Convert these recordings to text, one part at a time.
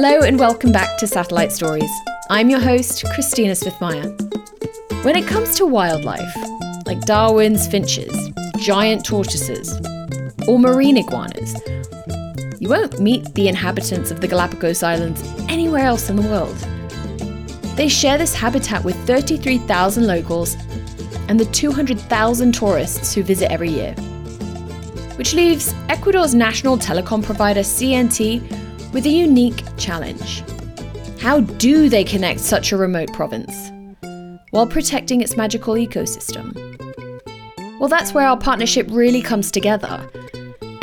Hello and welcome back to Satellite Stories. I'm your host, Kristina Smith-Meyer. When it comes to wildlife, like Darwin's finches, giant tortoises, or marine iguanas, you won't meet the inhabitants of the Galapagos Islands anywhere else in the world. They share this habitat with 33,000 locals and the 200,000 tourists who visit every year. Which leaves Ecuador's national telecom provider CNT with a unique challenge. How do they connect such a remote province while protecting its magical ecosystem? Well, that's where our partnership really comes together.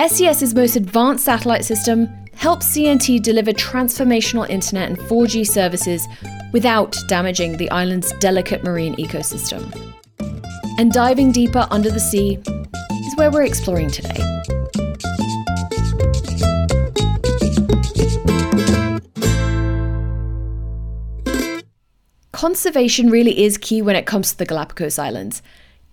SES's most advanced satellite system helps CNT deliver transformational internet and 4G services without damaging the island's delicate marine ecosystem. And diving deeper under the sea is where we're exploring today. Conservation really is key when it comes to the Galapagos Islands.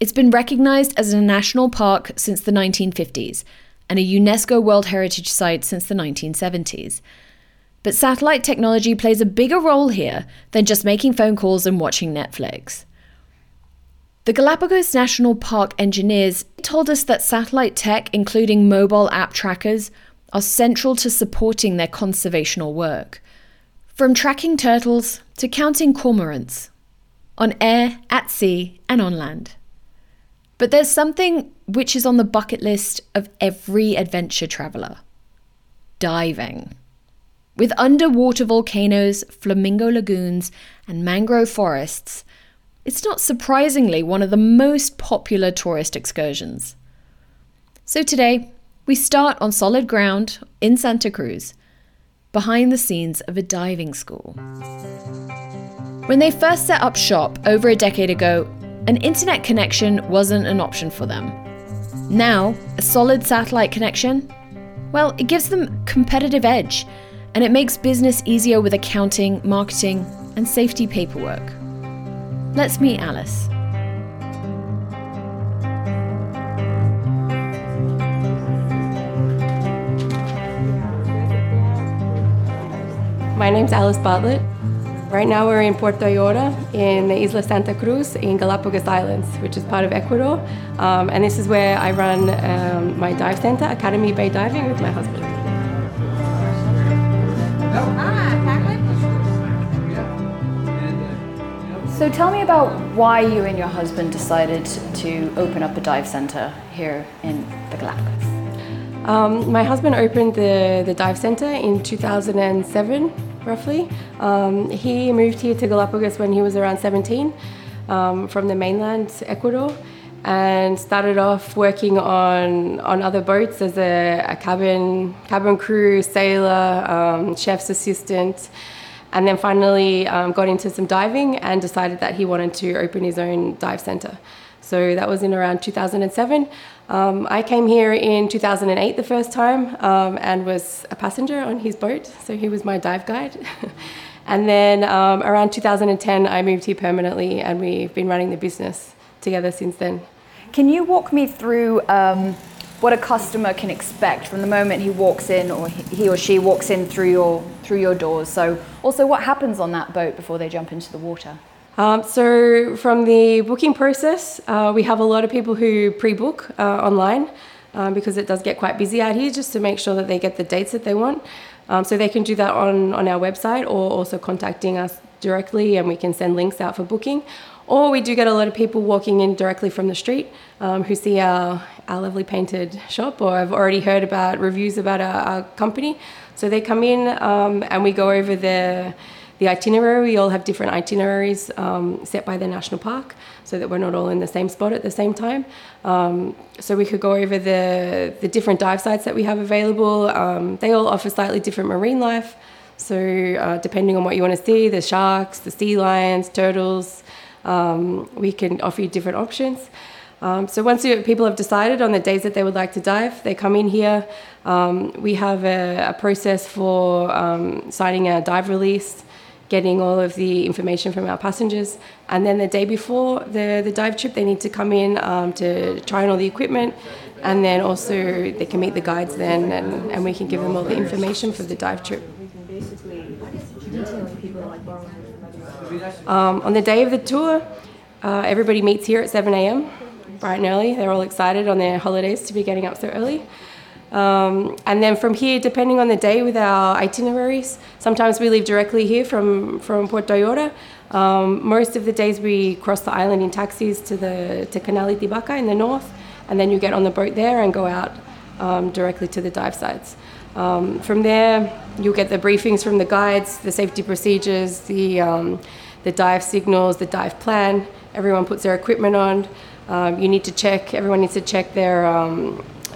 It's been recognised as a national park since the 1950s and a UNESCO World Heritage Site since the 1970s. But satellite technology plays a bigger role here than just making phone calls and watching Netflix. The Galapagos National Park engineers told us that satellite tech, including mobile app trackers, are central to supporting their conservational work. From tracking turtles to counting cormorants, on air, at sea, and on land. But there's something which is on the bucket list of every adventure traveller diving. With underwater volcanoes, flamingo lagoons, and mangrove forests, it's not surprisingly one of the most popular tourist excursions. So today, we start on solid ground in Santa Cruz, behind the scenes of a diving school. When they first set up shop over a decade ago, an internet connection wasn't an option for them. Now, a solid satellite connection? Well, it gives them competitive edge and it makes business easier with accounting, marketing, and safety paperwork. Let's meet Alice. My name's Alice Bartlett. Right now we're in Puerto Ayora in the Isla Santa Cruz in Galapagos Islands, which is part of Ecuador. Um, and this is where I run um, my dive center, Academy Bay Diving, with my husband. So tell me about why you and your husband decided to open up a dive center here in the Galapagos. Um, my husband opened the, the dive center in 2007, roughly. Um, he moved here to Galapagos when he was around 17 um, from the mainland Ecuador and started off working on, on other boats as a, a cabin, cabin crew, sailor, um, chef's assistant and then finally um, got into some diving and decided that he wanted to open his own dive center. So that was in around 2007. Um, I came here in 2008 the first time um, and was a passenger on his boat, so he was my dive guide. and then um, around 2010, I moved here permanently, and we've been running the business together since then. Can you walk me through um, what a customer can expect from the moment he walks in or he or she walks in through your through your doors. So also what happens on that boat before they jump into the water? Um, so from the booking process, uh, we have a lot of people who pre-book uh, online um, because it does get quite busy out here, just to make sure that they get the dates that they want. Um, so they can do that on on our website or also contacting us directly, and we can send links out for booking. Or we do get a lot of people walking in directly from the street um, who see our, our lovely painted shop or have already heard about reviews about our, our company. So they come in um, and we go over the, the itinerary. We all have different itineraries um, set by the national park so that we're not all in the same spot at the same time. Um, so we could go over the, the different dive sites that we have available. Um, they all offer slightly different marine life. So uh, depending on what you want to see, the sharks, the sea lions, turtles, um, we can offer you different options. Um, so once you, people have decided on the days that they would like to dive, they come in here. Um, we have a, a process for um, signing a dive release, getting all of the information from our passengers, and then the day before the, the dive trip, they need to come in um, to try on all the equipment, and then also they can meet the guides then, and, and we can give them all the information for the dive trip. Um, on the day of the tour, uh, everybody meets here at 7 a.m. bright and early. They're all excited on their holidays to be getting up so early. Um, and then from here, depending on the day with our itineraries, sometimes we leave directly here from, from Puerto Ayora. Um, most of the days we cross the island in taxis to the to Canal Itabaca in the north, and then you get on the boat there and go out um, directly to the dive sites. Um, from there, you'll get the briefings from the guides, the safety procedures, the, um, the dive signals, the dive plan. Everyone puts their equipment on. Um, you need to check, everyone needs to check their,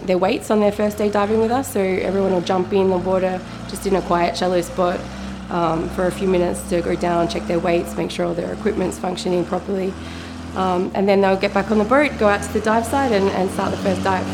their weights on their first day diving with us. So everyone will jump in the water just in a quiet, shallow spot um, for a few minutes to go down, check their weights, make sure all their equipment's functioning properly. Um, and then they'll get back on the boat, go out to the dive site, and, and start the first dive.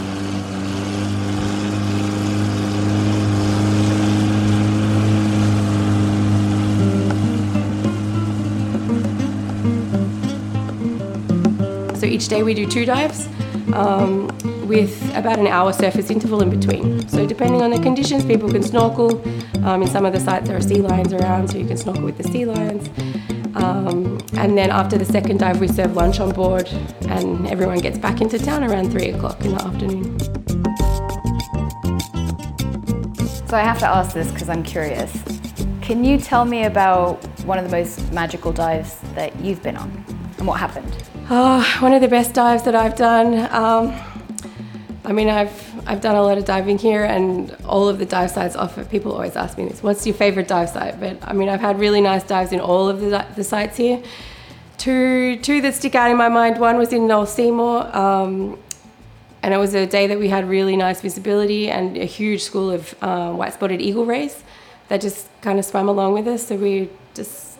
So each day we do two dives um, with about an hour surface interval in between. So depending on the conditions, people can snorkel. Um, in some of the sites there are sea lions around, so you can snorkel with the sea lions. Um, and then after the second dive, we serve lunch on board, and everyone gets back into town around three o'clock in the afternoon. So I have to ask this because I'm curious. Can you tell me about one of the most magical dives that you've been on and what happened? Oh, one of the best dives that I've done. Um, I mean, I've I've done a lot of diving here, and all of the dive sites offer. People always ask me this: "What's your favorite dive site?" But I mean, I've had really nice dives in all of the, the sites here. Two two that stick out in my mind. One was in North Seymour, um, and it was a day that we had really nice visibility and a huge school of uh, white-spotted eagle rays that just kind of swam along with us. So we just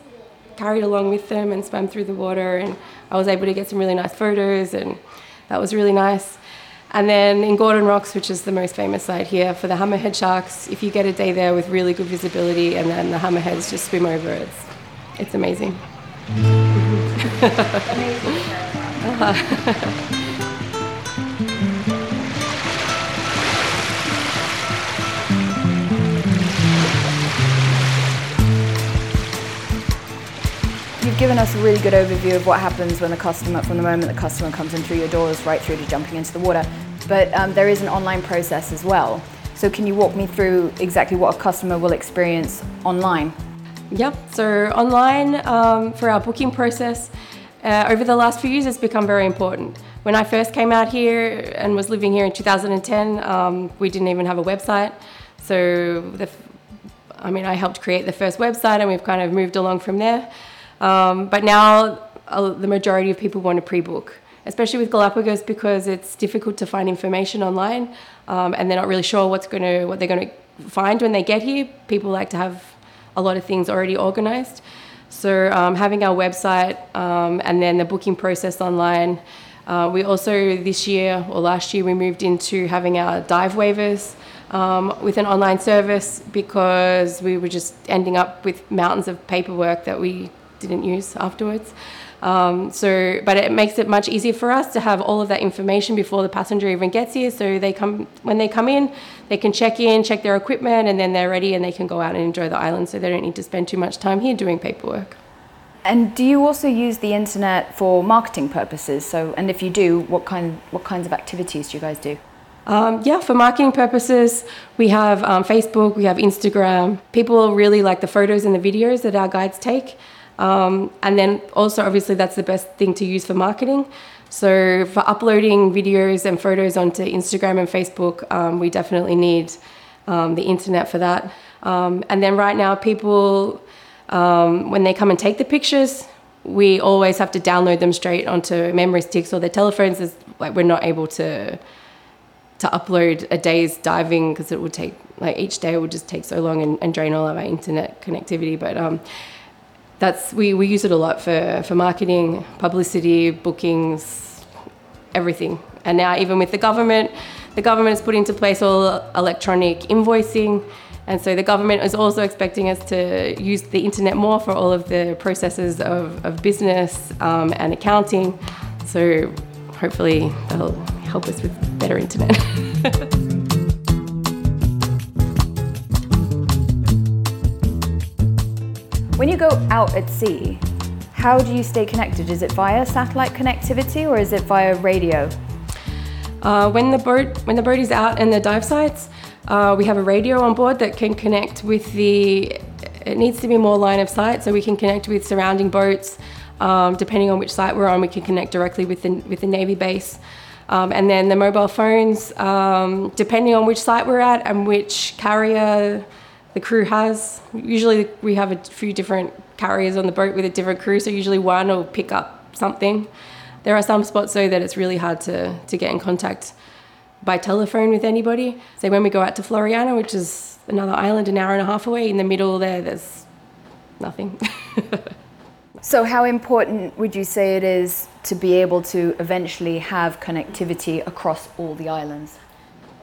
carried along with them and swam through the water, and I was able to get some really nice photos, and that was really nice. And then in Gordon Rocks, which is the most famous site here for the hammerhead sharks, if you get a day there with really good visibility and then the hammerheads just swim over, it's, it's amazing. Uh-huh. You've given us a really good overview of what happens when the customer, from the moment the customer comes in through your doors right through to jumping into the water. But um, there is an online process as well. So can you walk me through exactly what a customer will experience online? Yep. So online um, for our booking process, uh, over the last few years, it's become very important. When I first came out here and was living here in 2010, um, we didn't even have a website. So the, I mean, I helped create the first website, and we've kind of moved along from there. Um, but now uh, the majority of people want to pre-book, especially with Galapagos because it's difficult to find information online, um, and they're not really sure what's going to what they're going to find when they get here. People like to have a lot of things already organized. So um, having our website um, and then the booking process online. Uh, we also this year or last year we moved into having our dive waivers um, with an online service because we were just ending up with mountains of paperwork that we didn't use afterwards. Um, so, but it makes it much easier for us to have all of that information before the passenger even gets here. So they come when they come in, they can check in, check their equipment, and then they're ready and they can go out and enjoy the island. So they don't need to spend too much time here doing paperwork. And do you also use the internet for marketing purposes? So, and if you do, what kind what kinds of activities do you guys do? Um, yeah, for marketing purposes, we have um, Facebook, we have Instagram. People really like the photos and the videos that our guides take. Um, and then also, obviously, that's the best thing to use for marketing. So, for uploading videos and photos onto Instagram and Facebook, um, we definitely need um, the internet for that. Um, and then, right now, people, um, when they come and take the pictures, we always have to download them straight onto memory sticks or their telephones. Like we're not able to to upload a day's diving because it would take like each day would just take so long and, and drain all of our internet connectivity. But um, that's we, we use it a lot for, for marketing, publicity, bookings, everything. And now even with the government, the government has put into place all electronic invoicing. And so the government is also expecting us to use the internet more for all of the processes of, of business um, and accounting. So hopefully they'll help us with better internet. When you go out at sea, how do you stay connected? Is it via satellite connectivity or is it via radio? Uh, when the boat when the boat is out in the dive sites, uh, we have a radio on board that can connect with the. It needs to be more line of sight, so we can connect with surrounding boats. Um, depending on which site we're on, we can connect directly with the, with the Navy base. Um, and then the mobile phones, um, depending on which site we're at and which carrier the crew has. Usually we have a few different carriers on the boat with a different crew, so usually one will pick up something. There are some spots though that it's really hard to, to get in contact by telephone with anybody. So when we go out to Floreana, which is another island an hour and a half away, in the middle there, there's nothing. so how important would you say it is to be able to eventually have connectivity across all the islands?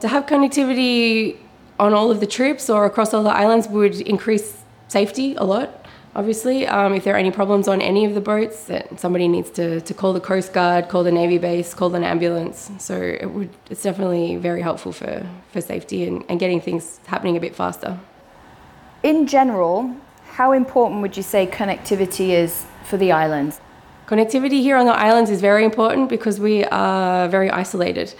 To have connectivity on all of the trips or across all the islands would increase safety a lot. Obviously, um, if there are any problems on any of the boats, that somebody needs to, to call the Coast Guard, call the Navy base, call an ambulance. So it would, it's definitely very helpful for, for safety and, and getting things happening a bit faster. In general, how important would you say connectivity is for the islands? Connectivity here on the islands is very important because we are very isolated.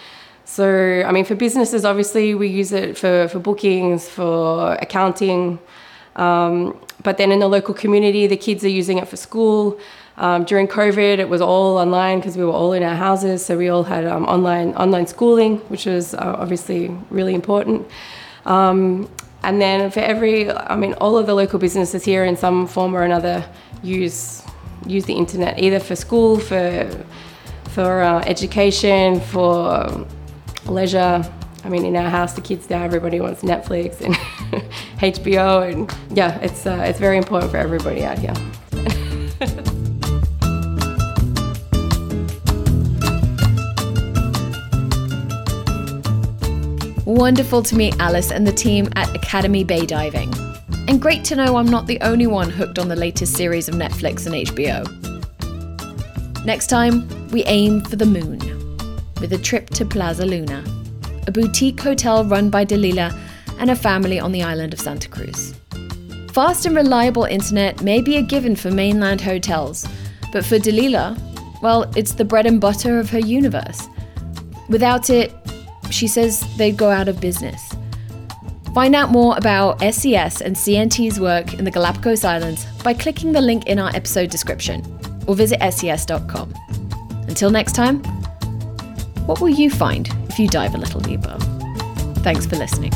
So, I mean, for businesses, obviously, we use it for, for bookings, for accounting. Um, but then in the local community, the kids are using it for school. Um, during COVID, it was all online because we were all in our houses, so we all had um, online online schooling, which was uh, obviously really important. Um, and then for every, I mean, all of the local businesses here in some form or another use use the internet either for school, for for uh, education, for leisure. I mean, in our house, the kids now everybody wants Netflix and HBO, and yeah, it's uh, it's very important for everybody out here. Wonderful to meet Alice and the team at Academy Bay Diving. And great to know I'm not the only one hooked on the latest series of Netflix and HBO. Next time, we aim for the moon with a trip to Plaza Luna, a boutique hotel run by Dalila and a family on the island of Santa Cruz. Fast and reliable internet may be a given for mainland hotels, but for Dalila, well, it's the bread and butter of her universe. Without it, she says they'd go out of business. Find out more about SES and CNT's work in the Galapagos Islands by clicking the link in our episode description or visit ses.com. Until next time, what will you find if you dive a little deeper? Thanks for listening.